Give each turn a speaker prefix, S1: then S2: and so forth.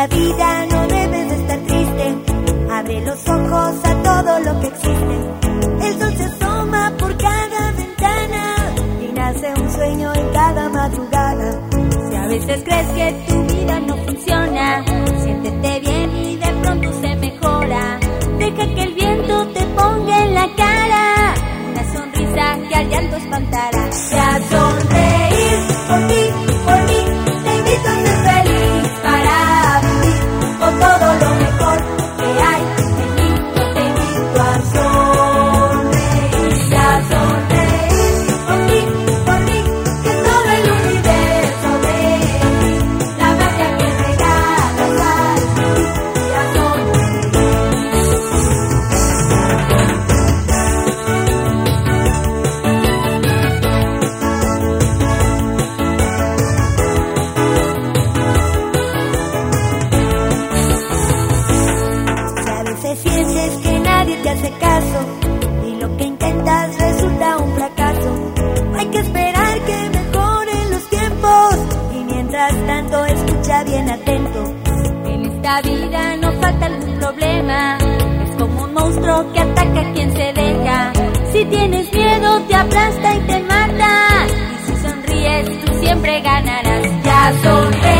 S1: la vida no debes de estar triste. Abre los ojos a todo lo que existe. El sol se asoma por cada ventana y nace un sueño en cada madrugada.
S2: Si a veces crees que tu vida no funciona,
S1: nadie hace caso y lo que intentas resulta un fracaso, hay que esperar que mejoren los tiempos y mientras tanto escucha bien atento.
S2: En esta vida no falta algún problema. Es como un monstruo que ataca a quien se deja. Si tienes miedo, te aplasta y te mata. Y si sonríes, tú siempre ganarás.
S1: Ya sonreír